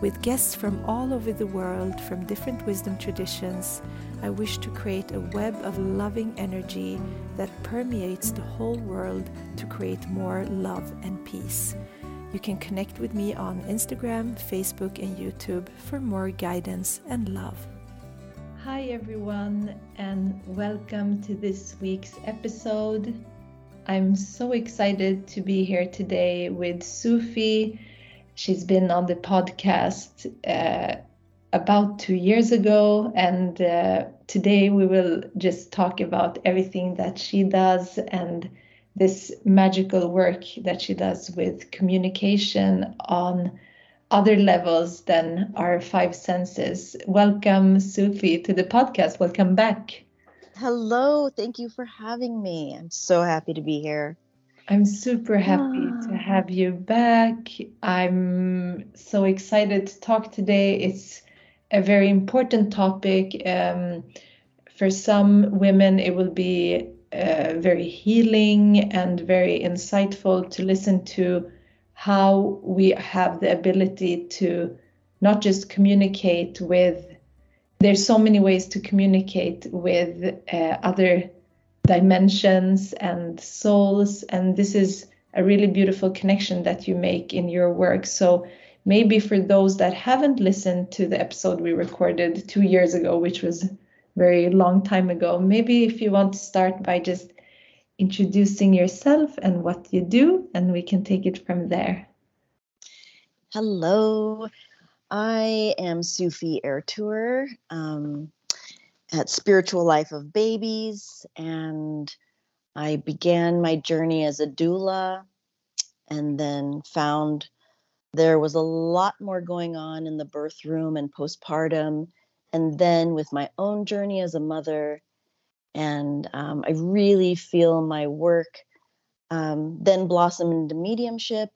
With guests from all over the world, from different wisdom traditions, I wish to create a web of loving energy that permeates the whole world to create more love and peace. You can connect with me on Instagram, Facebook, and YouTube for more guidance and love. Hi, everyone, and welcome to this week's episode. I'm so excited to be here today with Sufi She's been on the podcast uh, about two years ago, and uh, today we will just talk about everything that she does and this magical work that she does with communication on other levels than our five senses. Welcome, Sufi, to the podcast. Welcome back. Hello, thank you for having me. I'm so happy to be here. I'm super happy to ah. have you back. I'm so excited to talk today. It's a very important topic. Um, for some women, it will be uh, very healing and very insightful to listen to how we have the ability to not just communicate with, there's so many ways to communicate with uh, other dimensions and souls. And this is a really beautiful connection that you make in your work. So maybe for those that haven't listened to the episode we recorded two years ago, which was very long time ago, maybe if you want to start by just introducing yourself and what you do, and we can take it from there. Hello, I am Sufi Ertuğ. Um, at Spiritual Life of Babies, and I began my journey as a doula and then found there was a lot more going on in the birth room and postpartum, and then with my own journey as a mother. And um, I really feel my work um, then blossom into mediumship,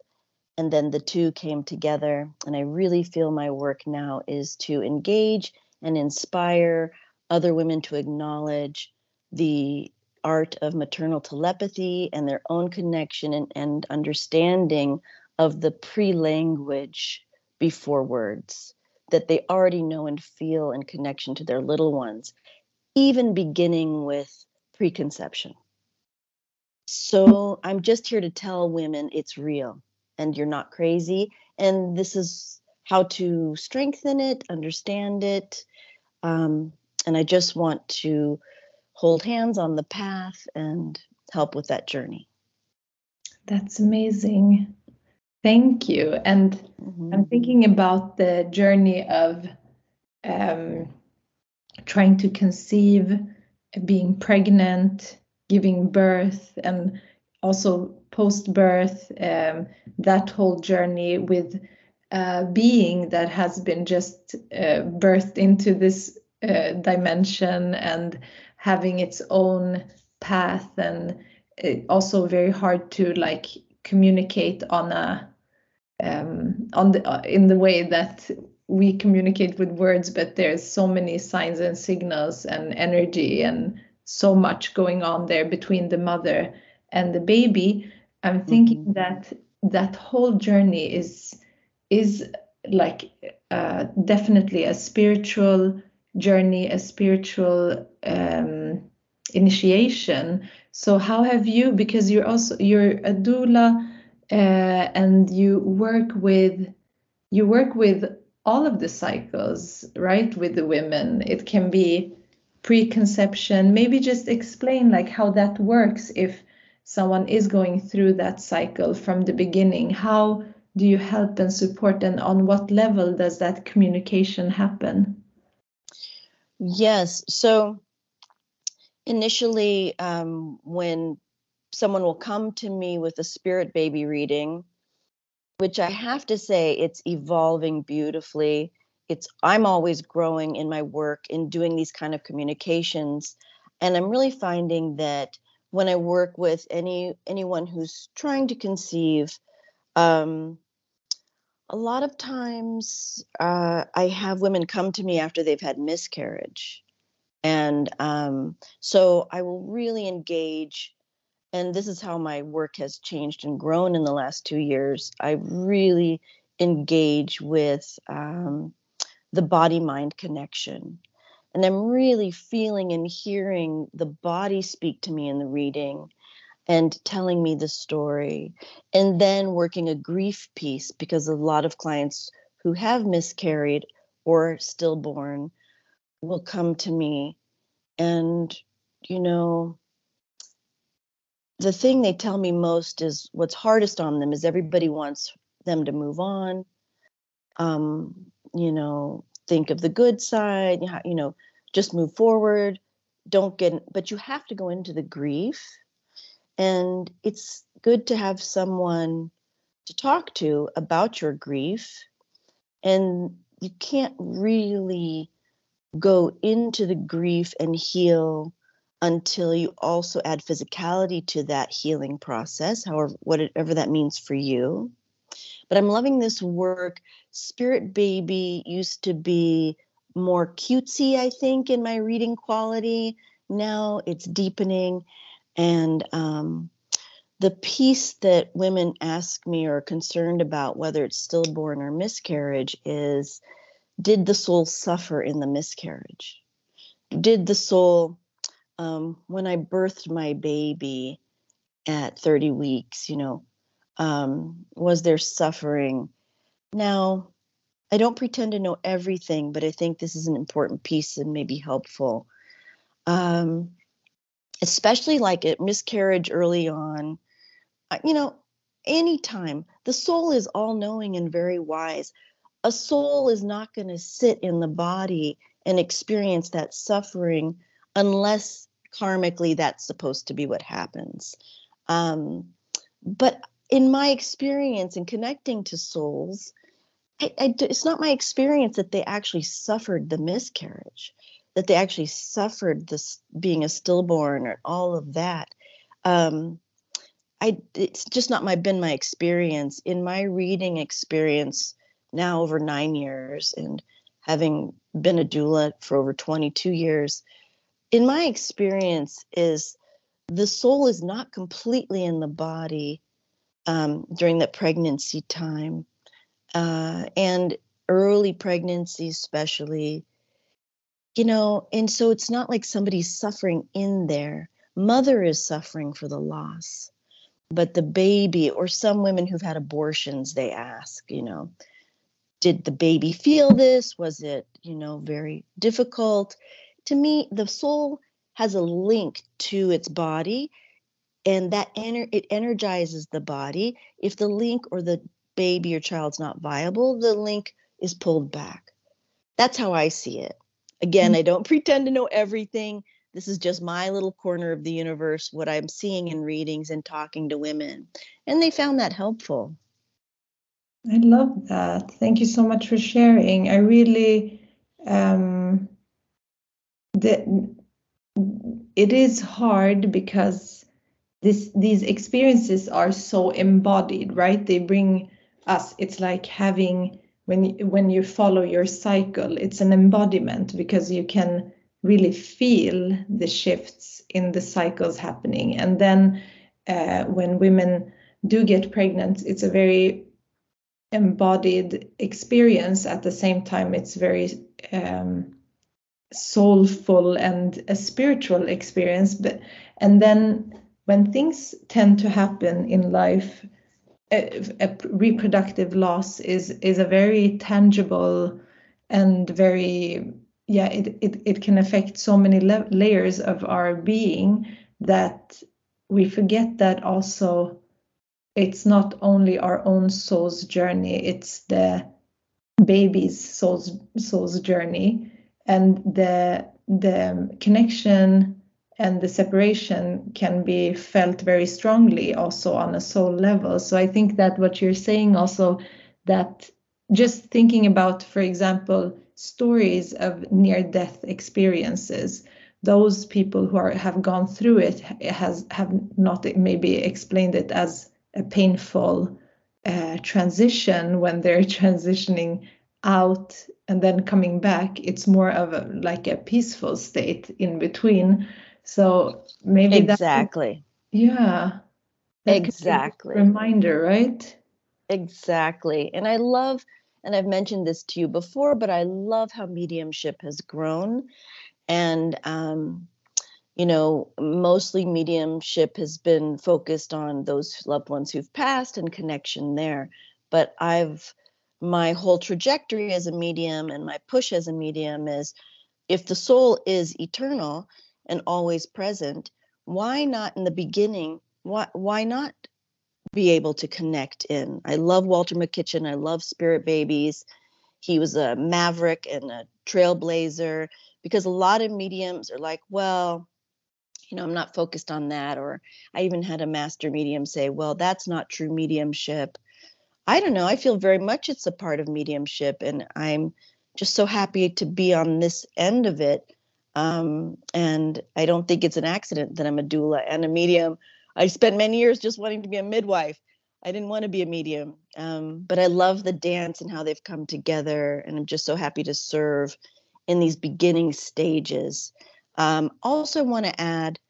and then the two came together. And I really feel my work now is to engage and inspire other women to acknowledge the art of maternal telepathy and their own connection and, and understanding of the pre language before words that they already know and feel in connection to their little ones, even beginning with preconception. So I'm just here to tell women it's real and you're not crazy. And this is how to strengthen it, understand it, um, and I just want to hold hands on the path and help with that journey. That's amazing. Thank you. And mm-hmm. I'm thinking about the journey of um, trying to conceive, being pregnant, giving birth, and also post birth, um, that whole journey with a being that has been just uh, birthed into this uh, dimension and having its own path and also very hard to like communicate on a um, on the uh, in the way that we communicate with words but there's so many signs and signals and energy and so much going on there between the mother and the baby i'm thinking mm-hmm. that that whole journey is is like uh, definitely a spiritual journey, a spiritual um, initiation. So how have you? Because you're also you're a doula, uh, and you work with you work with all of the cycles, right? With the women, it can be preconception. Maybe just explain like how that works if someone is going through that cycle from the beginning. How do you help and support, and on what level does that communication happen? Yes. So initially, um, when someone will come to me with a spirit baby reading, which I have to say it's evolving beautifully. it's i'm always growing in my work in doing these kind of communications and i'm really finding that when i work with any anyone who's trying to conceive um, a lot of times uh, i have women come to me after they've had miscarriage. And um, so i will really engage and this is how my work has changed and grown in the last two years. I really engage with um, the body mind connection. And I'm really feeling and hearing the body speak to me in the reading and telling me the story. And then working a grief piece because a lot of clients who have miscarried or stillborn will come to me. And, you know, the thing they tell me most is what's hardest on them is everybody wants them to move on. Um, you know, think of the good side, you know, just move forward. Don't get, but you have to go into the grief. And it's good to have someone to talk to about your grief. And you can't really go into the grief and heal until you also add physicality to that healing process, however, whatever that means for you. But I'm loving this work. Spirit Baby used to be more cutesy, I think, in my reading quality. Now it's deepening. And um, the piece that women ask me or are concerned about, whether it's stillborn or miscarriage, is did the soul suffer in the miscarriage? Did the soul, um, when I birthed my baby at 30 weeks, you know, um, was there suffering now i don't pretend to know everything but i think this is an important piece and maybe helpful um, especially like a miscarriage early on you know anytime the soul is all knowing and very wise. A soul is not going to sit in the body and experience that suffering unless karmically that's supposed to be what happens. Um, but in my experience in connecting to souls, I, I, it's not my experience that they actually suffered the miscarriage, that they actually suffered this being a stillborn or all of that. Um, I it's just not my been my experience in my reading experience now over nine years and having been a doula for over 22 years. In my experience, is the soul is not completely in the body um, during that pregnancy time uh, and early pregnancy, especially. You know, and so it's not like somebody's suffering in there. Mother is suffering for the loss, but the baby, or some women who've had abortions, they ask, you know, did the baby feel this? Was it, you know, very difficult? To me, the soul has a link to its body and that ener- it energizes the body if the link or the baby or child's not viable the link is pulled back that's how i see it again mm-hmm. i don't pretend to know everything. This is just my little corner of the universe what i'm seeing in readings and talking to women and they found that helpful. I love that. Thank you so much for sharing. I really um the, it is hard because this these experiences are so embodied right? They bring us it's like having when you, when you follow your cycle it's an embodiment because you can really feel the shifts in the cycles happening. And then uh, when women do get pregnant it's a very embodied experience. At the same time it's very um, soulful and a spiritual experience. But and then when things tend to happen in life, a, a reproductive loss is is a very tangible and very yeah it, it, it can affect so many la- layers of our being that we forget that also it's not only our own soul's journey it's the baby's soul's soul's journey and the the connection and the separation can be felt very strongly also on a soul level so i think that what you're saying also that just thinking about, for example, stories of near-death experiences, those people who are, have gone through it has have not maybe explained it as a painful uh, transition when they're transitioning out and then coming back. It's more of a, like a peaceful state in between. So maybe exactly. yeah. exactly. reminder, right? Exactly. And I love, and I've mentioned this to you before, but I love how mediumship has grown. And, um, you know, mostly mediumship has been focused on those loved ones who've passed and connection there. But I've, my whole trajectory as a medium and my push as a medium is if the soul is eternal and always present, why not in the beginning? Why, why not be able to connect in. I love Walter Makichen. I love Spirit Babies. He was a maverick and a trailblazer because a lot of mediums are like, well, you know, I'm not focused on that. Or I even had a master medium say, well, that's not true mediumship. I don't know. I feel very much it's a part of mediumship, and I'm just so happy to be on this end of it. Um, and I don't think it's an accident that I'm a doula and a medium I spent many years just wanting to be a midwife. I didn't want to be a medium, um, but I love the dance and how they've come together, and I'm just so happy to serve in these beginning stages. Um, also, want to add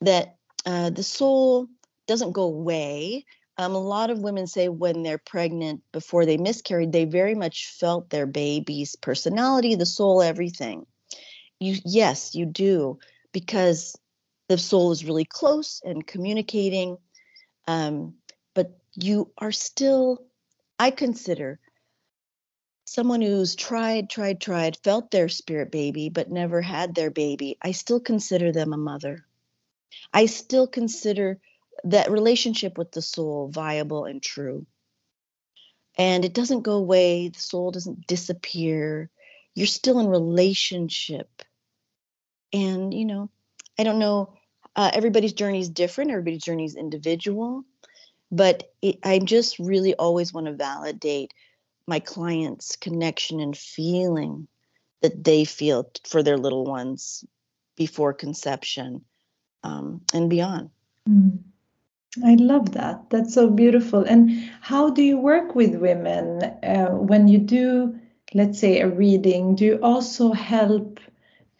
that uh, the soul doesn't go away. Um, a lot of women say when they're pregnant before they miscarried, they very much felt their baby's personality, the soul, everything. You yes, you do because the soul is really close and communicating um, but you are still i consider someone who's tried tried tried felt their spirit baby but never had their baby i still consider them a mother. I still consider that relationship with the soul viable and true. And it doesn't go away the soul doesn't disappear. You're still in relationship and you know I don't know. Uh, everybody's journey is different. Everybody's journey is individual. But it, I just really always want to validate my clients' connection and feeling that they feel for their little ones before conception um, and beyond. Mm. I love that. That's so beautiful. And how do you work with women uh, when you do, let's say, a reading? Do you also help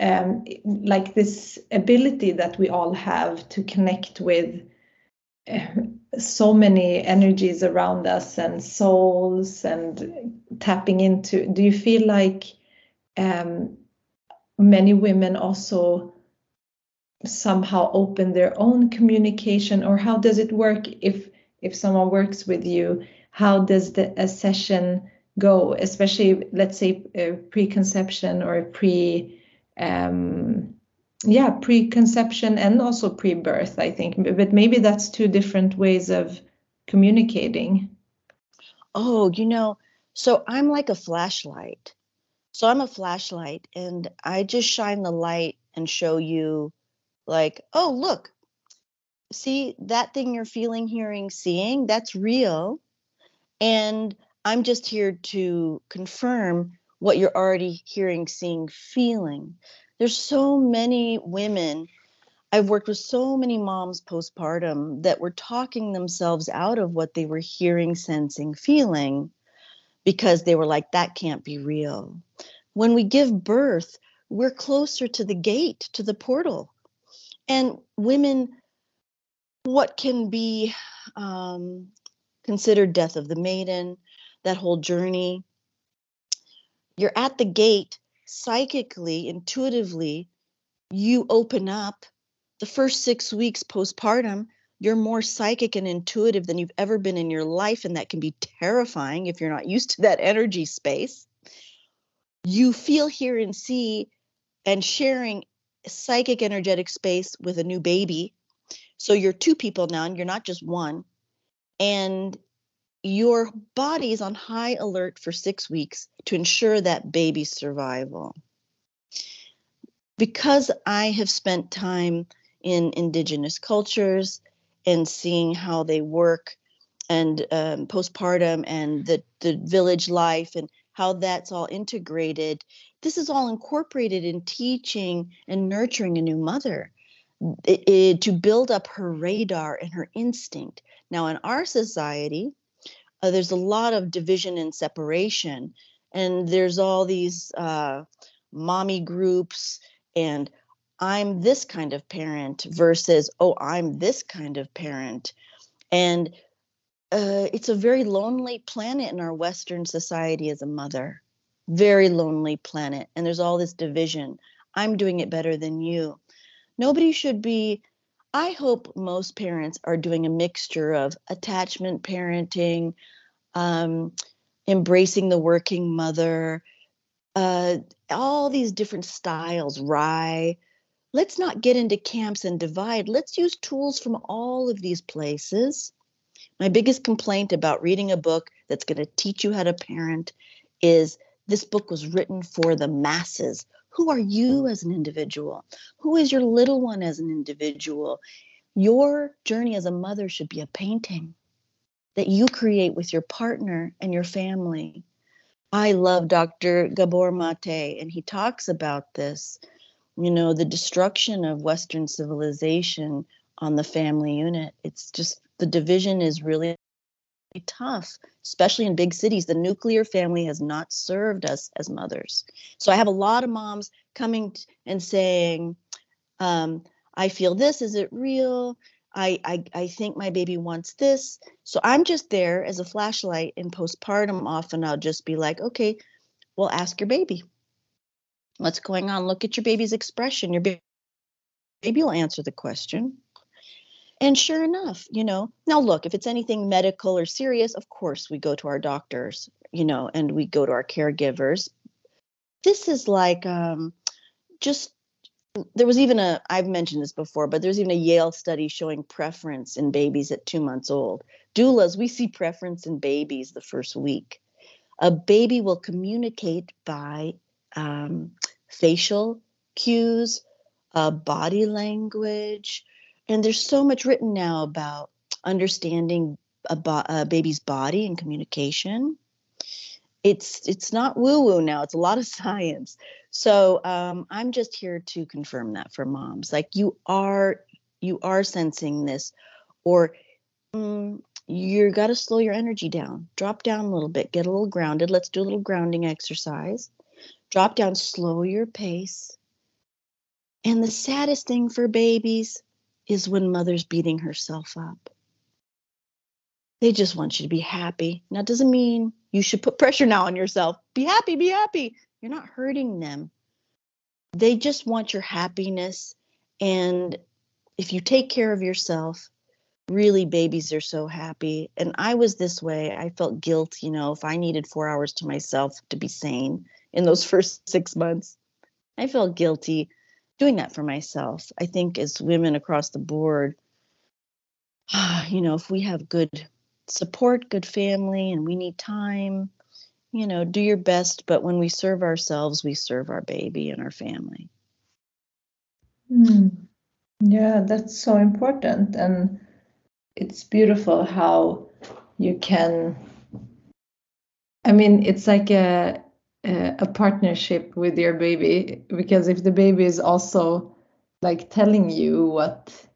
um, like this ability that we all have to connect with uh, so many energies around us and souls and tapping into do you feel like um, many women also somehow open their own communication? Or how does it work if if someone works with you? How does the a session go especially let's say preconception or pre um, yeah preconception and also pre-birth i think. But maybe that's two different ways of communicating. Oh you know so i'm like a flashlight. So i'm a flashlight and i just shine the light and show you like oh look. See that thing you're feeling hearing seeing? That's real. And i'm just here to confirm what you're already hearing, seeing, feeling. There's so many women. I've worked with so many moms postpartum that were talking themselves out of what they were hearing, sensing, feeling because they were like, that can't be real. When we give birth, we're closer to the gate, to the portal. And women, what can be um, considered death of the maiden, that whole journey, you're at the gate psychically, intuitively, you open up. The first six weeks postpartum, you're more psychic and intuitive than you've ever been in your life. And that can be terrifying if you're not used to that energy space. You feel, hear, and see, and sharing psychic energetic space with a new baby. So you're two people now, and you're not just one. And your body is on high alert for six weeks to ensure that baby's survival. Because I have spent time in indigenous cultures and seeing how they work and um, postpartum and the the village life and how that's all integrated. This is all incorporated in teaching and nurturing a new mother it, it, to build up her radar and her instinct. Now, in our society, uh, there's a lot of division and separation, and there's all these uh, mommy groups and I'm this kind of parent versus, oh, I'm this kind of parent. And uh, it's a very lonely planet in our Western society as a mother. Very lonely planet. And there's all this division. I'm doing it better than you. Nobody should be. I hope most parents are doing a mixture of attachment parenting, um, embracing the working mother, uh, all these different styles, rye. Let's not get into camps and divide. Let's use tools from all of these places. My biggest complaint about reading a book that's going to teach you how to parent is this book was written for the masses. Who are you as an individual? Who is your little one as an individual? Your journey as a mother should be a painting that you create with your partner and your family. I love Dr. Gabor Mate, and he talks about this, you know, the destruction of Western civilization on the family unit. It's just the division is really tough, especially in big cities. The nuclear family has not served us as mothers. So I have a lot of moms coming and saying, um, I feel this. Is it real? I, I I think my baby wants this. So I'm just there as a flashlight in postpartum. Often I'll just be like, okay, well, ask your baby. What's going on? Look at your baby's expression. Your baby will answer the question. And sure enough, you know, now look, if it's anything medical or serious, of course we go to our doctors, you know, and we go to our caregivers. This is like um, just there was even a i've mentioned this before but there's even a yale study showing preference in babies at two months old doulas we see preference in babies the first week a baby will communicate by um, facial cues uh, body language and there's so much written now about understanding a, bo- a baby's body and communication. It's it's not woo woo now it's a lot of science. So um, i'm just here to confirm that for moms like you are you are sensing this or mm, you got to slow your energy down. Drop down a little bit get a little grounded. Let's do a little grounding exercise. Drop down slow your pace. And the saddest thing for babies is when mother's beating herself up they just want you to be happy. Now, it doesn't mean you should put pressure now on yourself. Be happy, be happy. You're not hurting them. They just want your happiness. And if you take care of yourself, really babies are so happy. And I was this way. I felt guilt, you know, if I needed four hours to myself to be sane in those first six months. I felt guilty doing that for myself. I think as women across the board, you know, if we have good support good family and we need time you know do your best but when we serve ourselves we serve our baby and our family mm. yeah that's so important and it's beautiful how you can i mean it's like a a partnership with your baby because if the baby is also like telling you what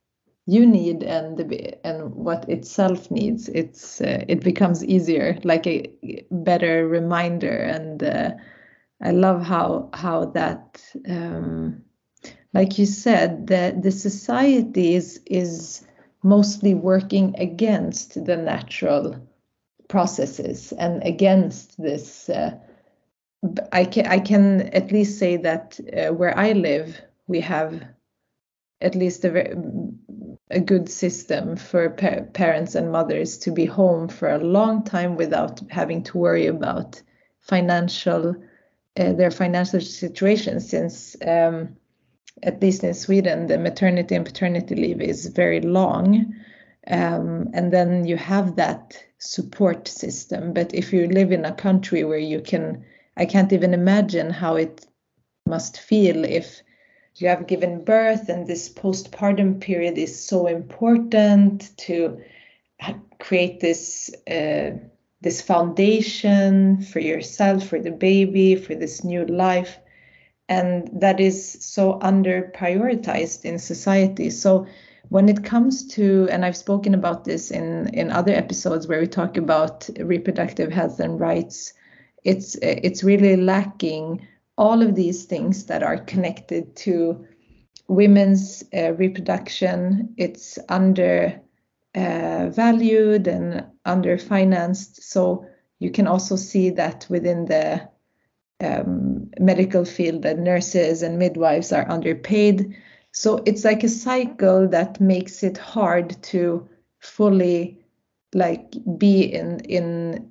you need and the and what itself needs it's uh, it becomes easier like a better reminder. And uh, i love how how that um, like you said the the society is is mostly working against the natural processes and against this uh, i can i can at least say that uh, where i live we have at least a, a good system for pa parents and mothers to be home for a long time without having to worry about financial uh, their financial situation since um, at least in Sweden the maternity and paternity leave is very long. Um, and then you have that support system. But if you live in a country where you can I can't even imagine how it must feel if you have given birth and this postpartum period is so important to create this uh, this foundation for yourself, for the baby, for this new life, and that is so under prioritized in society. So when it comes to and i've spoken about this in in other episodes where we talk about reproductive health and rights it's it's really lacking all of these things that are connected to women's uh, reproduction. It's under uh, valued and under financed so you can also see that within the um, medical field that nurses and midwives are underpaid. So it's like a cycle that makes it hard to fully like be in in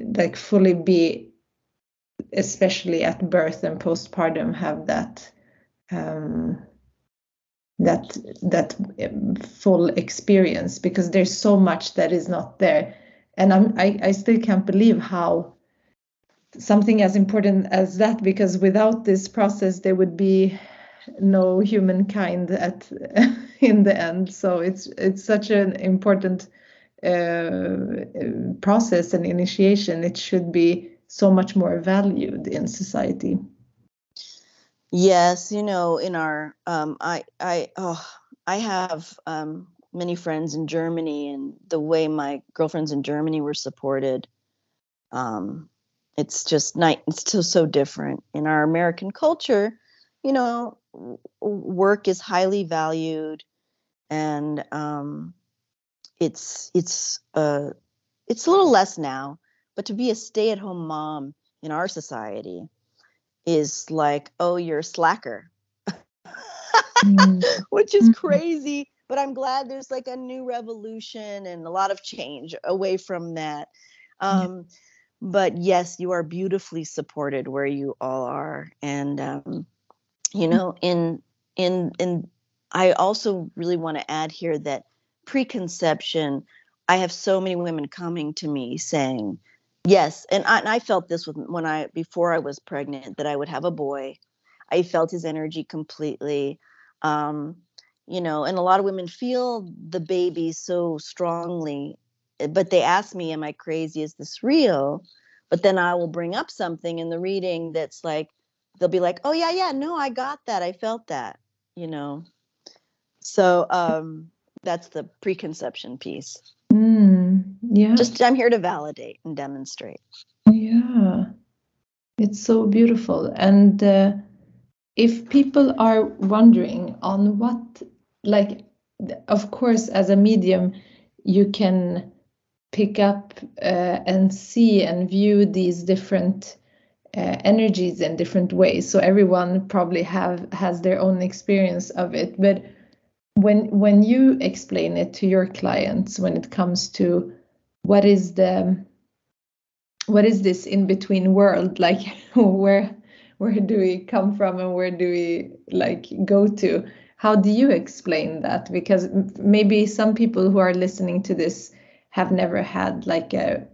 like fully be especially at birth and postpartum have that um, that that full experience because there's so much that is not there and I'm, I, I still can't believe how something as important as that because without this process there would be no humankind at in the end. So it's it's such an important process and initiation. It should be so much more valued in society. Yes, you know, in our um, I I oh I have um, many friends in Germany, and the way my girlfriends in Germany were supported, um, it's just night. It's still so different in our American culture. You know, work is highly valued and um, it's it's uh, it's a little less now but to be a stay-at-home mom in our society is like oh you're a slacker mm. which is mm-hmm. crazy but i'm glad there's like a new revolution and a lot of change away from that um, yeah. but yes you are beautifully supported where you all are and um, you know in in in i also really want to add here that preconception i have so many women coming to me saying yes and I, and I felt this when i before i was pregnant that i would have a boy i felt his energy completely um you know and a lot of women feel the baby so strongly eh, but they ask me am i crazy is this real but then i will bring up something in the reading that's like they'll be like, "Oh yeah, yeah, no, I got that. I felt that." You know. So um that's the preconception piece. Mm, yeah. Just I'm here to validate and demonstrate. Yeah. It's so beautiful and uh, if people are wondering on what like of course as a medium you can pick up uh, and see and view these different uh, energies in different ways so everyone probably have has their own experience of it but when when you explain it to your clients when it comes to what is the what is this in between world like where where do we come from and where do we like go to how do you explain that? Because maybe some people who are listening to this have never had like a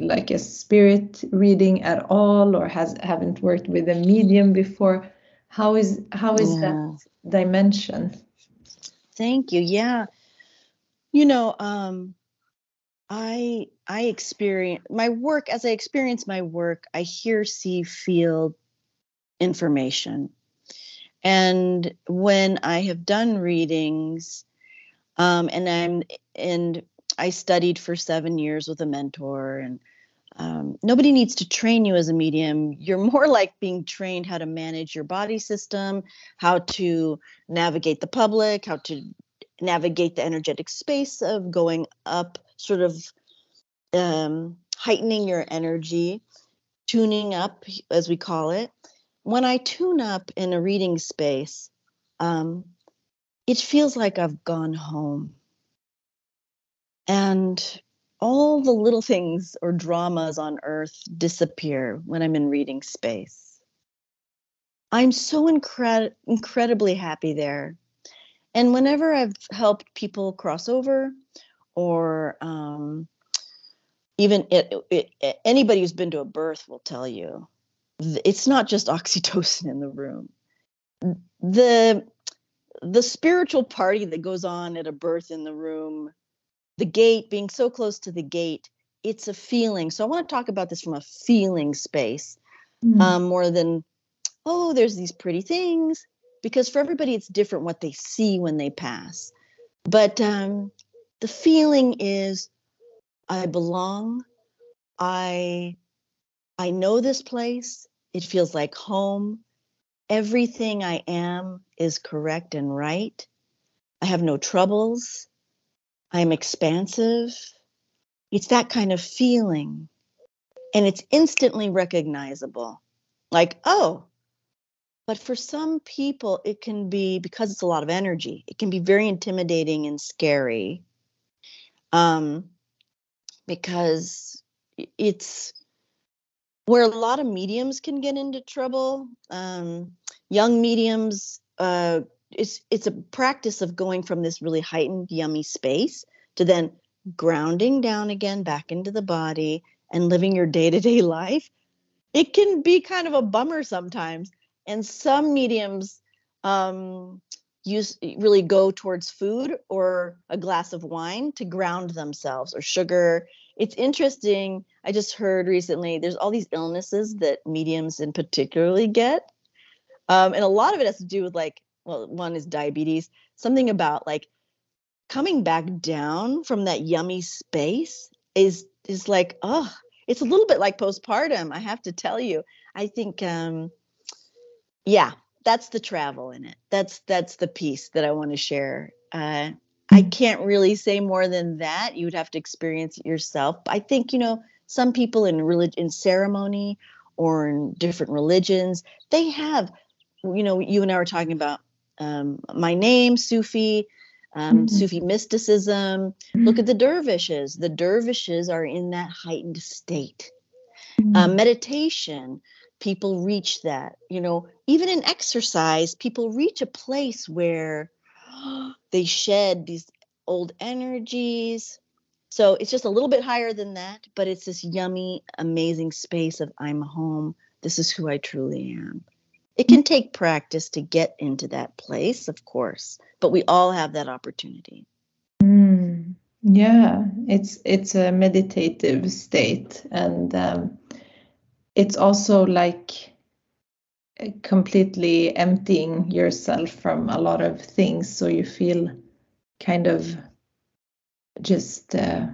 like a spirit reading at all or has haven't worked with a medium before how is how is yeah. that dimension? Thank you. Yeah. You know um i i experience my work as i experience my work i hear see feel information. And when i have done readings um and i'm and I studied for seven years with a mentor, and um, nobody needs to train you as a medium. You're more like being trained how to manage your body system, how to navigate the public, how to navigate the energetic space of going up, sort of um, heightening your energy, tuning up, as we call it. When I tune up in a reading space, um, it feels like I've gone home and all the little things or dramas on earth disappear when I'm in reading space. I'm so incred- incredibly happy there. And whenever I've helped people cross over, or um, even it, it, it, anybody who's been to a birth will tell you, it's not just oxytocin in the room. The the spiritual party that goes on at a birth in the room the gate being so close to the gate it's a feeling. So i want to talk about this from a feeling space mm. um, more than oh there's these pretty things because for everybody it's different what they see when they pass. But um, the feeling is i belong. I i know this place. It feels like home. Everything i am is correct and right. I have no troubles i'm expansive it's that kind of feeling and it's instantly recognizable like oh but for some people, it can be because it's a lot of energy, it can be very intimidating and scary. Um, because it's where a lot of mediums can get into trouble. Um, young mediums, uh, it's it's a practice of going from this really heightened, yummy space to then grounding down again back into the body and living your day to day life. It can be kind of a bummer sometimes and some mediums um, use really go towards food or a glass of wine to ground themselves or sugar it's interesting i just heard recently there's all these illnesses that mediums in particularly get um, and a lot of it has to do with like well one is diabetes something about like coming back down from that yummy space is is like oh it's a little bit like postpartum i have to tell you. I think um yeah that's the travel in it. That's that's the piece that i want to share. Uh, i mm. can't really say more than that. You would have to experience it yourself. I think you know some people in religion in ceremony or in different religions they have you know you and i were talking about um, my name sufi um, mm-hmm. Sufi mysticism. Mm-hmm. Look at the dervishes. The dervishes are in that heightened state. Mm-hmm. Uh, meditation, people reach that. You know, even in exercise, people reach a place where they shed these old energies. So it's just a little bit higher than that, but it's this yummy, amazing space of I'm home. This is who I truly am. It can take practice to get into that place, of course, but we all have that opportunity. Mm, yeah, it's it's a meditative state, and um, it's also like completely emptying yourself from a lot of things so you feel kind of just uh,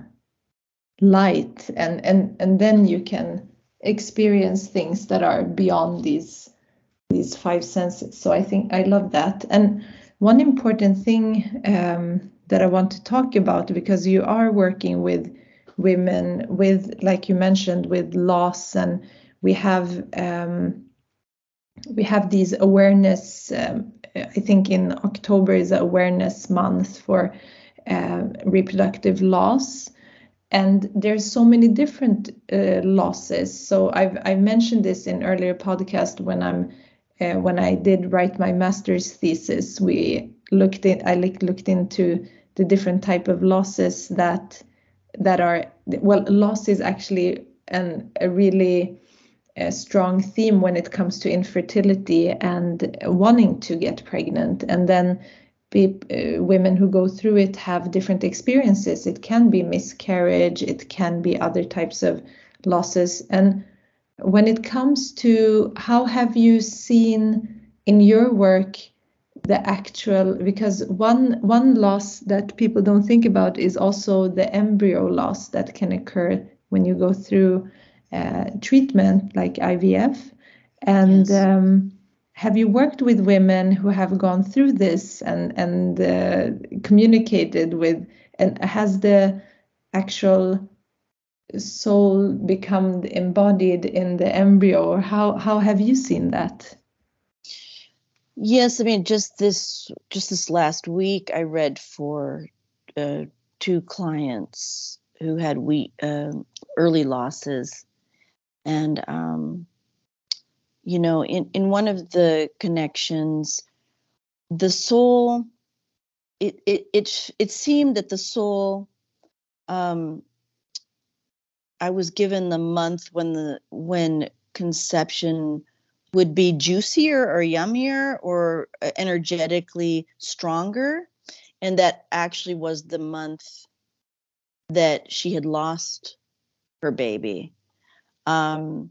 light and and and then you can experience things that are beyond these these five senses so i think i love that and one important thing um, that i want to talk about because you are working with women with like you mentioned with loss and we have um, we have these awareness. Um, I think in October is awareness month for uh, reproductive loss, and there's so many different uh, losses. So I've I mentioned this in earlier podcast when I'm uh, when I did write my master's thesis. We looked in I looked into the different type of losses that that are well loss is actually an a really a strong theme when it comes to infertility and wanting to get pregnant. And then be, uh, women who go through it have different experiences. It can be miscarriage. It can be other types of losses. And when it comes to how have you seen in your work the actual because one one loss that people don't think about is also the embryo loss that can occur when you go through uh, treatment like IVF. And yes. um, have you worked with women who have gone through this and and uh, communicated with? And has the actual soul become embodied in the embryo, or how how have you seen that? Yes, I mean just this just this last week, I read for uh, two clients who had we uh, early losses and um, you know in, in one of the connections the soul it it it, it seemed that the soul um, i was given the month when the when conception would be juicier or yummier or uh, energetically stronger and that actually was the month that she had lost her baby. Um,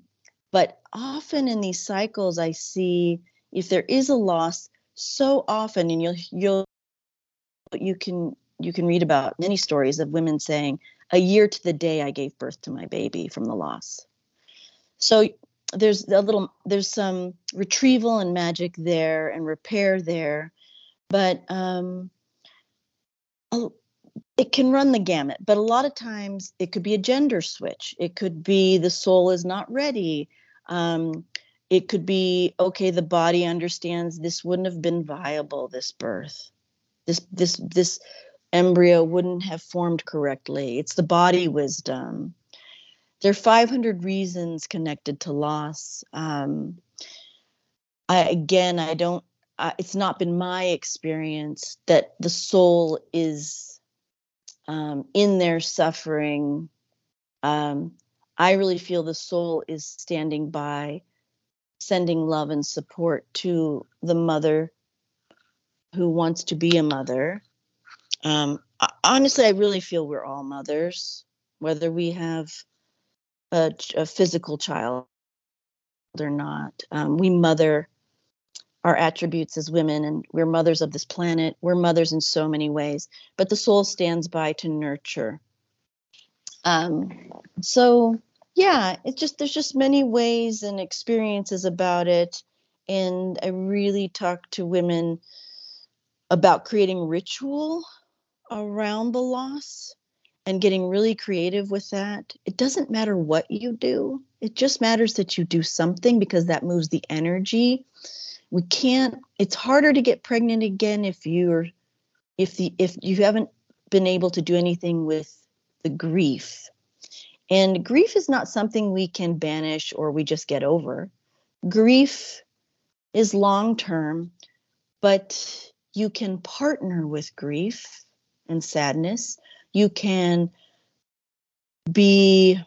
but often in these cycles, I see if there is a loss, so often, and you'll you'll you can you can read about many stories of women saying, "A year to the day I gave birth to my baby from the loss." So there's a little there's some retrieval and magic there and repair there, but um, it can run the gamut, but a lot of times it could be a gender switch. It could be the soul is not ready. Um, it could be okay. The body understands this wouldn't have been viable. This birth, this this this embryo wouldn't have formed correctly. It's the body wisdom. There are 500 reasons connected to loss. Um, I, again, I don't. I, it's not been my experience that the soul is um, in their suffering. Um, I really feel the soul is standing by, sending love and support to the mother who wants to be a mother. Um, honestly, I really feel we're all mothers, whether we have a, a physical child or not. Um, we mother our attributes as women and we're mothers of this planet we're mothers in so many ways but the soul stands by to nurture um, so yeah it's just there's just many ways and experiences about it and i really talk to women about creating ritual around the loss and getting really creative with that it doesn't matter what you do. It just matters that you do something because that moves the energy. We can't it's harder to get pregnant again if you're if the if you haven't been able to do anything with the grief. And grief is not something we can banish or we just get over. Grief is long term but you can partner with grief and sadness you can be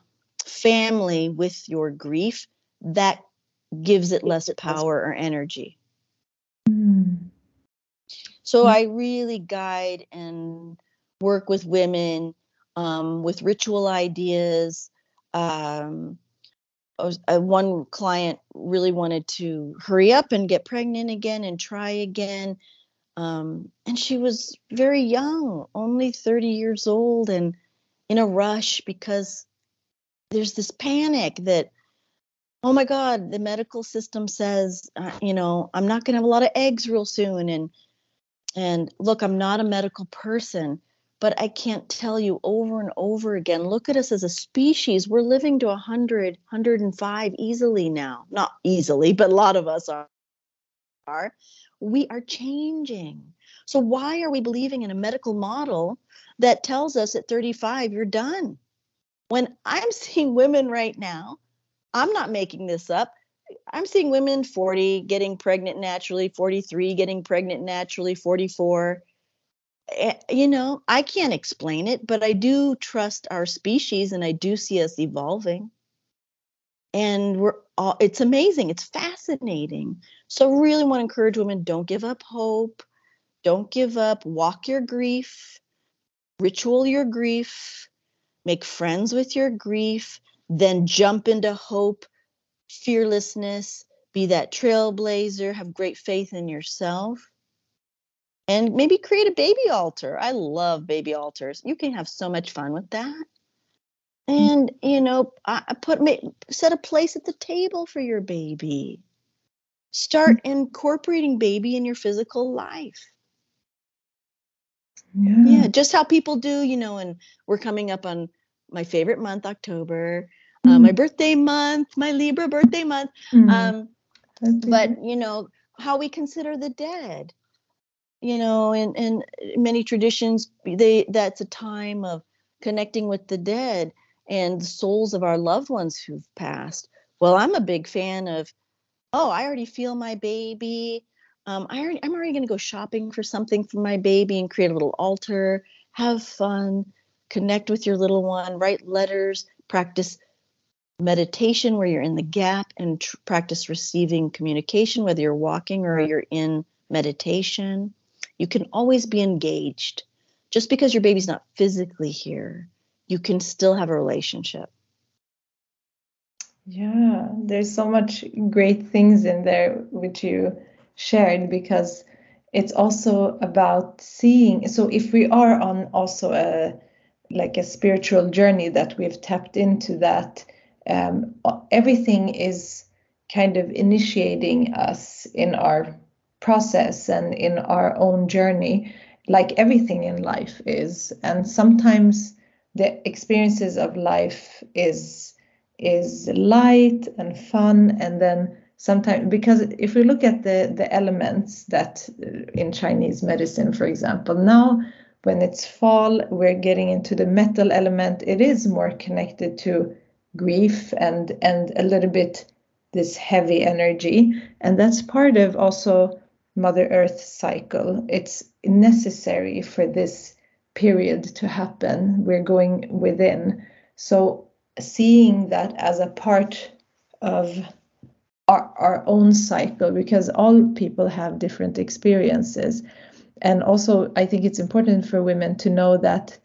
family with your grief that gives it less power or energy. Mm. So. I really guide and work with women um, with ritual ideas. Um, was, uh, one client really wanted to hurry up and get pregnant again and try again. Um, and she was very young, only 30 years old, and in a rush because there's this panic that oh my god the medical system says uh, you know i'm not going to have a lot of eggs real soon and and look i'm not a medical person but i can't tell you over and over again look at us as a species we're living to 100 105 easily now. Not easily but a lot of us are are we are changing so why are we believing in a medical model that tells us at 35 you're done when i'm seeing women right now I'm not making this up. I'm seeing women 40 getting pregnant naturally, 43 getting pregnant naturally, 44. Eh, you know, I can't explain it, but I do trust our species and I do see us evolving. And we're all, it's amazing. It's fascinating. So, really want to encourage women don't give up hope. Don't give up. Walk your grief, ritual your grief, make friends with your grief then jump into hope, fearlessness, be that trailblazer, have great faith in yourself. And maybe create a baby altar. I love baby altars. You can have so much fun with that. And you know, I put set a place at the table for your baby. Start incorporating baby in your physical life. Yeah. yeah, just how people do, you know, and we're coming up on my favorite month, October, mm-hmm. uh, my mm. birthday month, my Libra birthday month. Mm-hmm. Um, but you know how we consider the dead. You know, in in many traditions, they that's a time of connecting with the dead and the souls of our loved ones who've passed. Well, I'm a big fan of. Oh, I already feel my baby. Um, I already, I'm already going to go shopping for something for my baby and create a little altar. Have fun connect with your little one, write letters, practice meditation where you're in the gap, and tr- practice receiving communication, whether you're walking or you're in meditation. You can always be engaged. Just because your baby's not physically here, you can still have a relationship. Yeah, there's so much great things in there which you shared because it's also about seeing. So if we are on also a like a spiritual journey that we've tapped into that, um, everything is kind of initiating us in our process and in our own journey, like everything in life is. And sometimes the experiences of life is is light and fun and then sometimes because if we look at the the elements that uh, in chinese medicine for example now when it's fall we're getting into the metal element it is more connected to grief and and a little bit this heavy energy and that's part of also mother earth cycle. It's necessary for this period to happen we're going within. So seeing that as a part of our, our own cycle because all people have different experiences. And also i think it's important for women to know that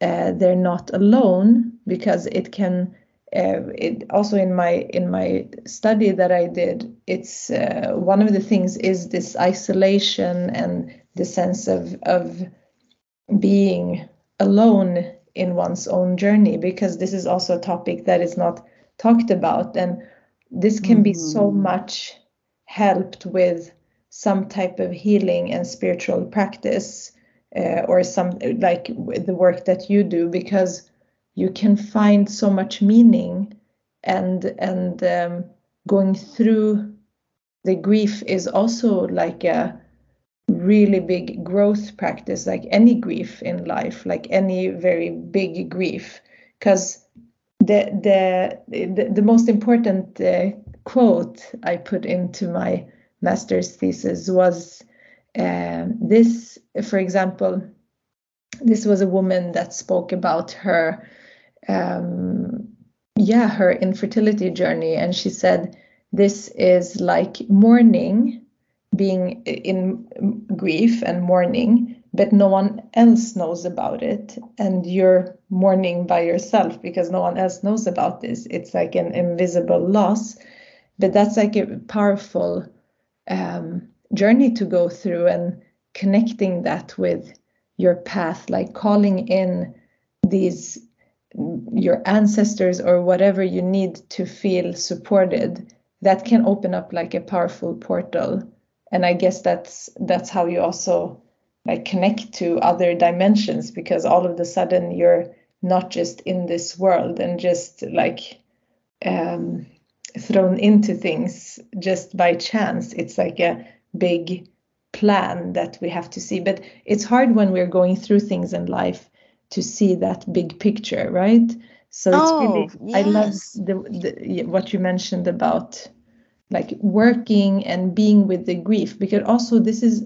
uh, they're not alone because it can uh, it also in my in my study that i did it's uh, one of the things is this isolation and the sense of of being alone in one's own journey because this is also a topic that is not talked about and this can mm-hmm. be so mm-hmm. much helped with some type of healing and spiritual practice uh, or some like the work that you do because you can find so much meaning and and um, going through the grief is also like a really big growth practice like any grief in life like any very big grief because the, the the the most important uh, quote i put into my master's thesis was uh, this for example this was a woman that spoke about her um, yeah her infertility journey and she said this is like mourning being in grief and mourning, but no one else knows about it. And you're mourning by yourself because no one else knows about this. It's like an invisible loss. But that's like a powerful um, journey to go through and connecting that with your path, like calling in these your ancestors or whatever you need to feel supported that can open up like a powerful portal and i guess that's that's how you also like connect to other dimensions because all of a sudden you're not just in this world and just like um, thrown into things just by chance. It's like a big plan that we have to see. But it's hard when we're going through things in life to see that big picture right? So it's oh, really yes. i love the, the what you mentioned about like working and being with the grief because also this is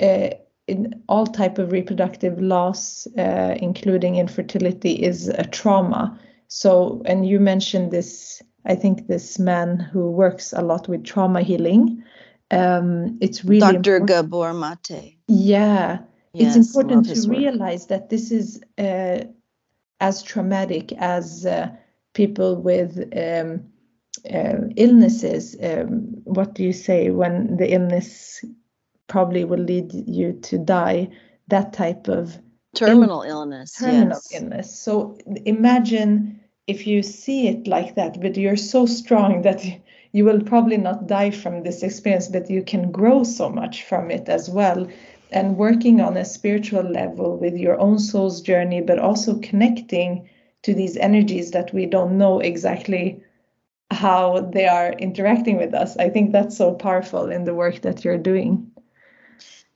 uh, in all type of reproductive loss uh, including infertility is a trauma. So and you mentioned this i think this man who works a lot with trauma healing um, it's really dr Gabor Maté. Yeah. Yes, it's important to realize that this is uh, as traumatic as uh, people with um, uh, illnesses, um, what do you say when the illness probably will lead you to die? That type of terminal Ill- illness. Terminal yes. illness. So imagine if you see it like that, but you're so strong that you will probably not die from this experience, but you can grow so much from it as well. And working on a spiritual level with your own soul's journey, but also connecting to these energies that we don't know exactly how they are interacting with us. I think that's so powerful in the work that you're doing.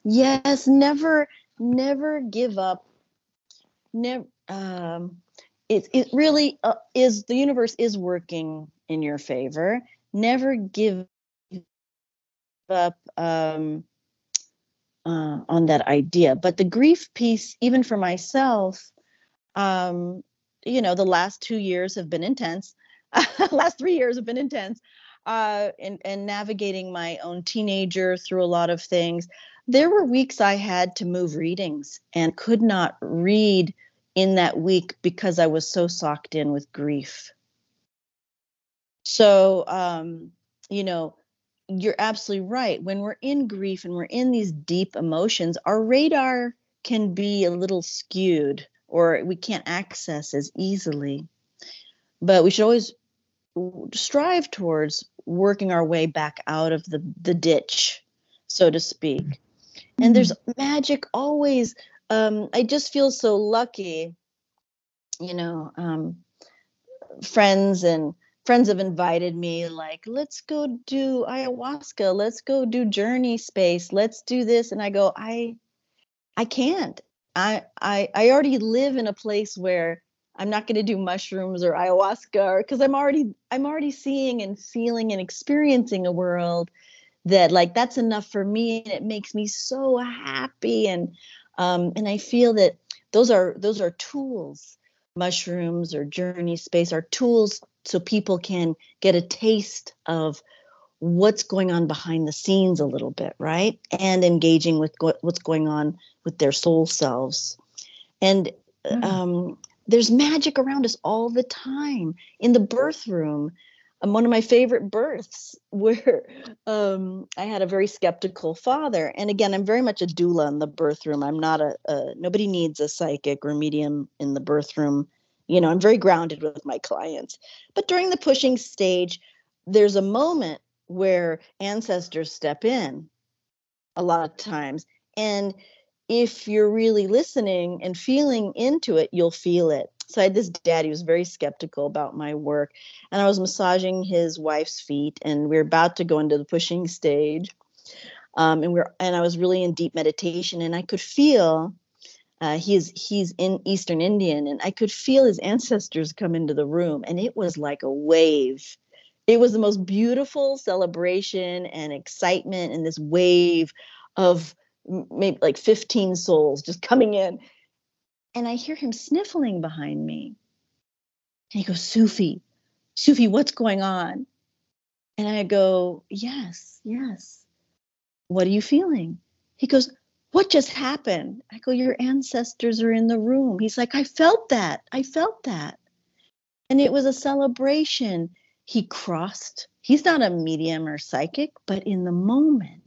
Yes, never, never give up. Never. Um, it it really uh, is. The universe is working in your favor. Never give up um, uh, on that idea. But the grief piece, even for myself, um, you know, the last two years have been intense last three years have been intense uh, and, and navigating my own teenager through a lot of things. There were weeks I had to move readings and could not read in that week because I was so socked in with grief. So, um, you know, you're absolutely right. When we're in grief and we're in these deep emotions, our radar can be a little skewed or we can't access as easily. But we should always strive towards working our way back out of the, the ditch, so to speak. Mm-hmm. And there's magic always. Um, I just feel so lucky, you know, um, friends and friends have invited me like let's go do ayahuasca let's go do journey space let's do this and i go i i can't i i i already live in a place where i'm not going to do mushrooms or ayahuasca because i'm already i'm already seeing and feeling and experiencing a world that like that's enough for me and it makes me so happy and um and i feel that those are those are tools mushrooms or journey space are tools so people can get a taste of what's going on behind the scenes a little bit, right? And engaging with go- what's going on with their soul selves. And mm. um, there's magic around us all the time in the birth room. Um, one of my favorite births where um, I had a very skeptical father. And again, I'm very much a doula in the birth room. I'm not a, a nobody needs a psychic or medium in the birth room you know, I'm very grounded with my clients. But during the pushing stage, there's a moment where ancestors step in a lot of times. And if you're really listening and feeling into it, you'll feel it. So I had this dad, he was very skeptical about my work. And I was massaging his wife's feet, and we are about to go into the pushing stage. Um, and we're and I was really in deep meditation, and I could feel uh, he's he's in Eastern Indian, and I could feel his ancestors come into the room, and it was like a wave. It was the most beautiful celebration and excitement, and this wave of maybe like 15 souls just coming in. And I hear him sniffling behind me. And he goes, Sophie, Sophie, what's going on? And I go, Yes, yes. What are you feeling? He goes, what just happened? I go, Your ancestors are in the room. He's like, I felt that. I felt that. And it was a celebration. He crossed. He's not a medium or psychic, but in the moment,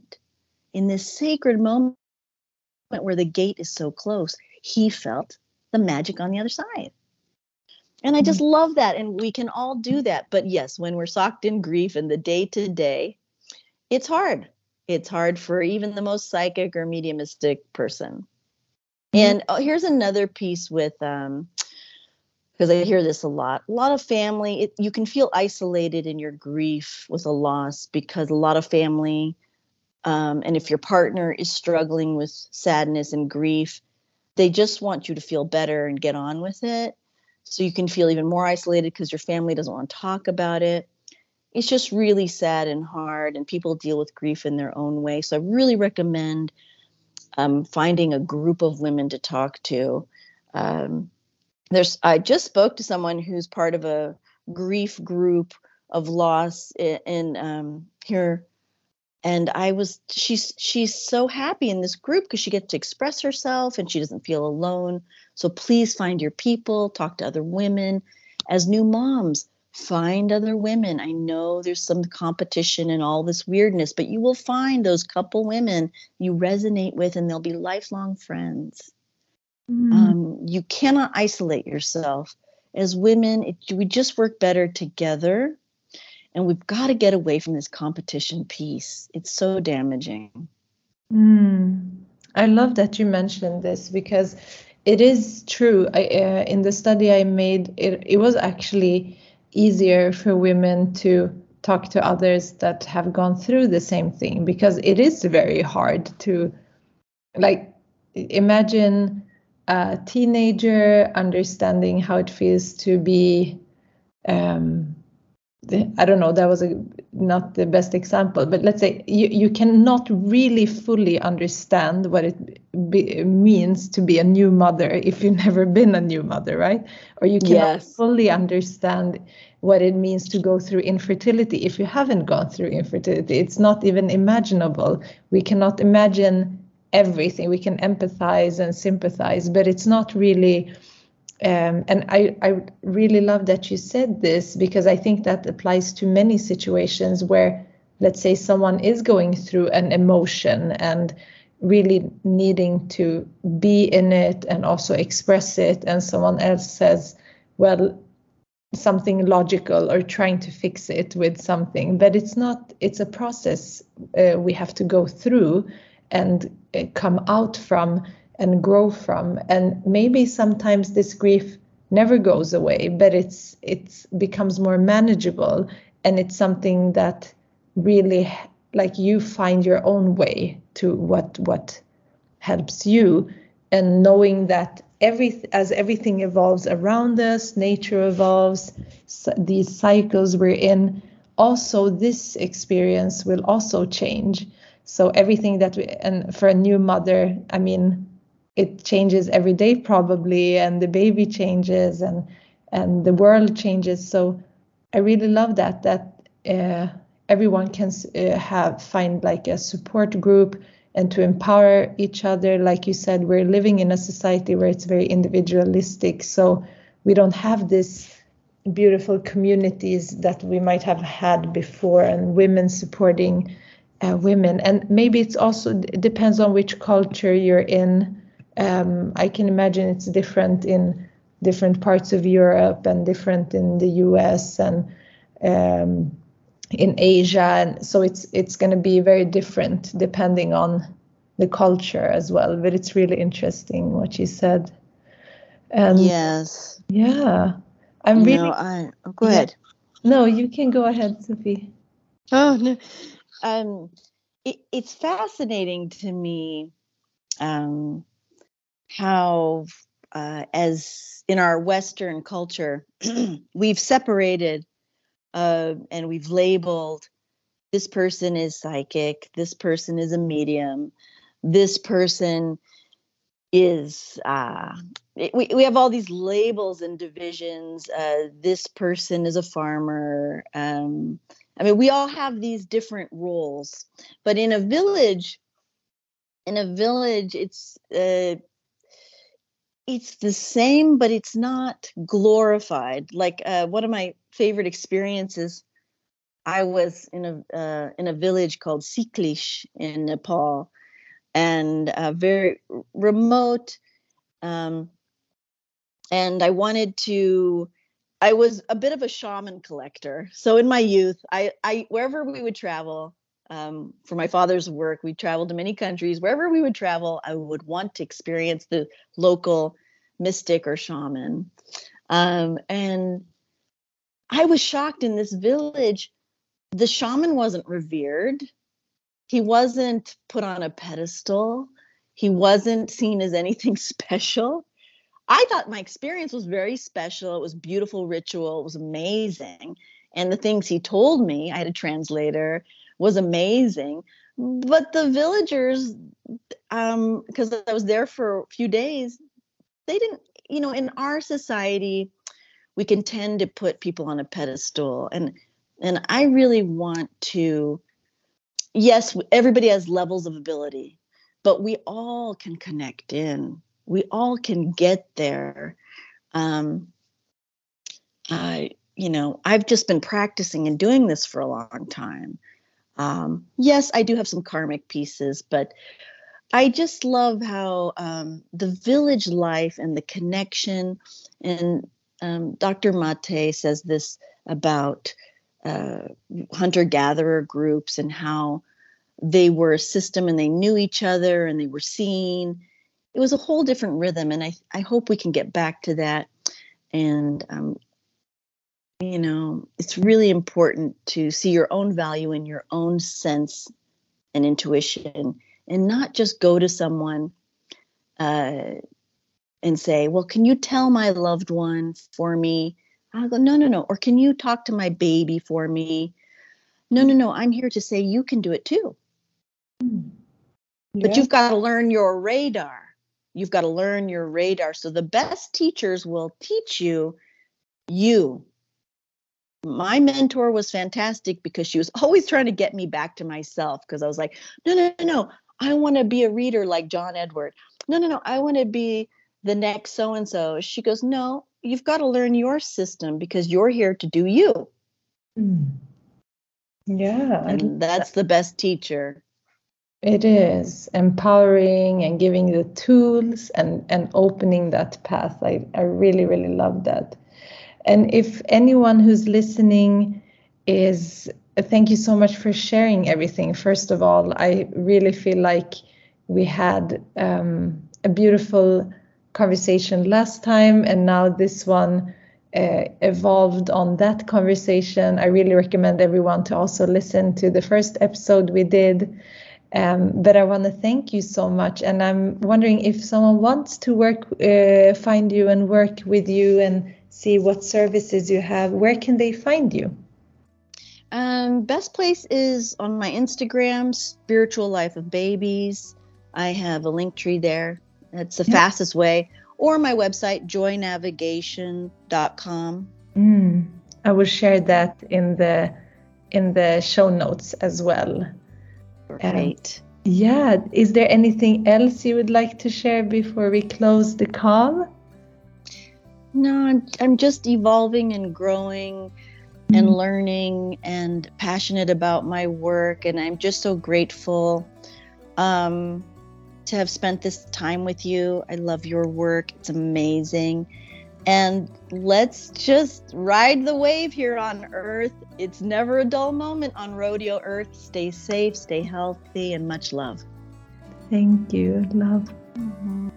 in this sacred moment where the gate is so close, he felt the magic on the other side. And I just mm-hmm. love that. And we can all do that. But yes, when we're socked in grief and the day to day, it's hard it's hard for even the most psychic or mediumistic person. Mm-hmm. And oh, here's another piece with um because I hear this a lot. A lot of family, it, you can feel isolated in your grief with a loss because a lot of family, um, and if your partner is struggling with sadness and grief, they just want you to feel better and get on with it. So you can feel even more isolated because your family doesn't want to talk about it it's just really sad and hard, and people deal with grief in their own way. So I really recommend um, finding a group of women to talk to. Um, there's I just spoke to someone who's part of a grief group of loss in, in um, here and i was she's she's so happy in this group because she gets to express herself and she doesn't feel alone so please find your people talk to other women as new moms find other women. I know there's some competition and all this weirdness, but you will find those couple women you resonate with and they'll be lifelong friends. Mm. Um, you cannot isolate yourself. As women, it, we just work better together. And we've got to get away from this competition piece. It's so damaging. Mm. I love that you mentioned this because it is true. I, uh, in the study I made, it, it was actually easier for women to talk to others that have gone through the same thing because it is very hard to like imagine a teenager understanding how it feels to be um, I don't know, that was a, not the best example, but let's say you, you cannot really fully understand what it be, means to be a new mother if you've never been a new mother, right? Or you cannot yes. fully understand what it means to go through infertility if you haven't gone through infertility. It's not even imaginable. We cannot imagine everything. We can empathize and sympathize, but it's not really um, and I, I really love that you said this because I think that applies to many situations where, let's say, someone is going through an emotion and really needing to be in it and also express it, and someone else says, well, something logical or trying to fix it with something. But it's not it's a process uh, we have to go through and uh, come out from and grow from. And maybe sometimes this grief never goes away but it's it's becomes more manageable. And it's something that really like you find your own way to what what helps you. And knowing that every as everything evolves around us nature evolves so these cycles we're in also this experience will also change. So everything that we and for a new mother i mean it changes every day probably and the baby changes and and the world changes so i really love that that uh, everyone can uh, have find like a support group and to empower each other. Like you said, we're living in a society where it's very individualistic. So we don't have this beautiful communities that we might have had before and women supporting uh, women. And maybe it's also it depends on which culture you're in. Um, I can imagine it's different in different parts of Europe and different in the US and um, in Asia, and so it's it's going to be very different depending on the culture as well. But it's really interesting what you said. And yes. Yeah, I'm really. No, I oh, go ahead. No, you can go ahead, Sophie. Oh no, um, it, it's fascinating to me, um, how uh, as in our Western culture, we've separated uh, and we've labeled this person is psychic, this person is a medium, this person is uh, we, we have all these labels and divisions uh, this person is a farmer um, i mean we all have these different roles but in a village in a village it's uh, it's the same but it's not glorified. Like uh, one of my favorite experiences i was in a uh, in a village called siklish in nepal and uh, very remote um, and i wanted to i was a bit of a shaman collector. So in my youth i i wherever we would travel um, for my father's work, we traveled to many countries. Wherever we would travel, I would want to experience the local mystic or shaman. Um, and I was shocked in this village, the shaman wasn't revered. He wasn't put on a pedestal. He wasn't seen as anything special. I thought my experience was very special. It was beautiful ritual. It was amazing. And the things he told me, I had a translator, was amazing. But the villagers, um, because I was there for a few days, they didn't, you know, in our society, we can tend to put people on a pedestal. And and I really want to, yes, everybody has levels of ability, but we all can connect in. We all can get there. Um, I, you know, I've just been practicing and doing this for a long time. Um, yes, I do have some karmic pieces, but I just love how um, the village life and the connection, and um, Dr. Maté says this about uh, hunter gatherer groups and how they were a system and they knew each other and they were seen. It was a whole different rhythm, and I, I hope we can get back to that. And um, you know, it's really important to see your own value in your own sense and intuition and not just go to someone uh, and say, Well, can you tell my loved one for me? I'll go, No, no, no. Or can you talk to my baby for me? No, no, no. I'm here to say you can do it too. Mm. Yeah. But you've got to learn your radar. You've got to learn your radar. So the best teachers will teach you you my mentor was fantastic because she was always trying to get me back to myself because I was like, no, no, no, no. I want to be a reader like John Edward. No, no, no. I want to be the next so and so. She goes, No, you've got to learn your system because you're here to do you. Mm. Yeah. And that's the best teacher. It is empowering and giving the tools and, and opening that path. I, I really, really love that. And if anyone who's listening is, thank you so much for sharing everything. First of all, I really feel like we had um, a beautiful conversation last time, and now this one uh, evolved on that conversation. I really recommend everyone to also listen to the first episode we did. Um, but I want to thank you so much, and I'm wondering if someone wants to work, uh, find you, and work with you, and see what services you have. Where can they find you? Um, best place is on my Instagram, Spiritual Life of Babies. I have a Linktree there. That's the fastest way. Or my website, joynavigation.com. Mm, I will share that in the in the show notes as well. Great. Um, yeah. Is there anything else you would like to share before we close the call? No, I'm, I'm just evolving and growing and mm. learning and passionate about my work. And I'm just so grateful um, to have spent this time with you. I love your work, it's amazing. And let's just ride the wave here on Earth. It's never a dull moment on Rodeo Earth. Stay safe, stay healthy, and much love. Thank you. Love. Mm-hmm.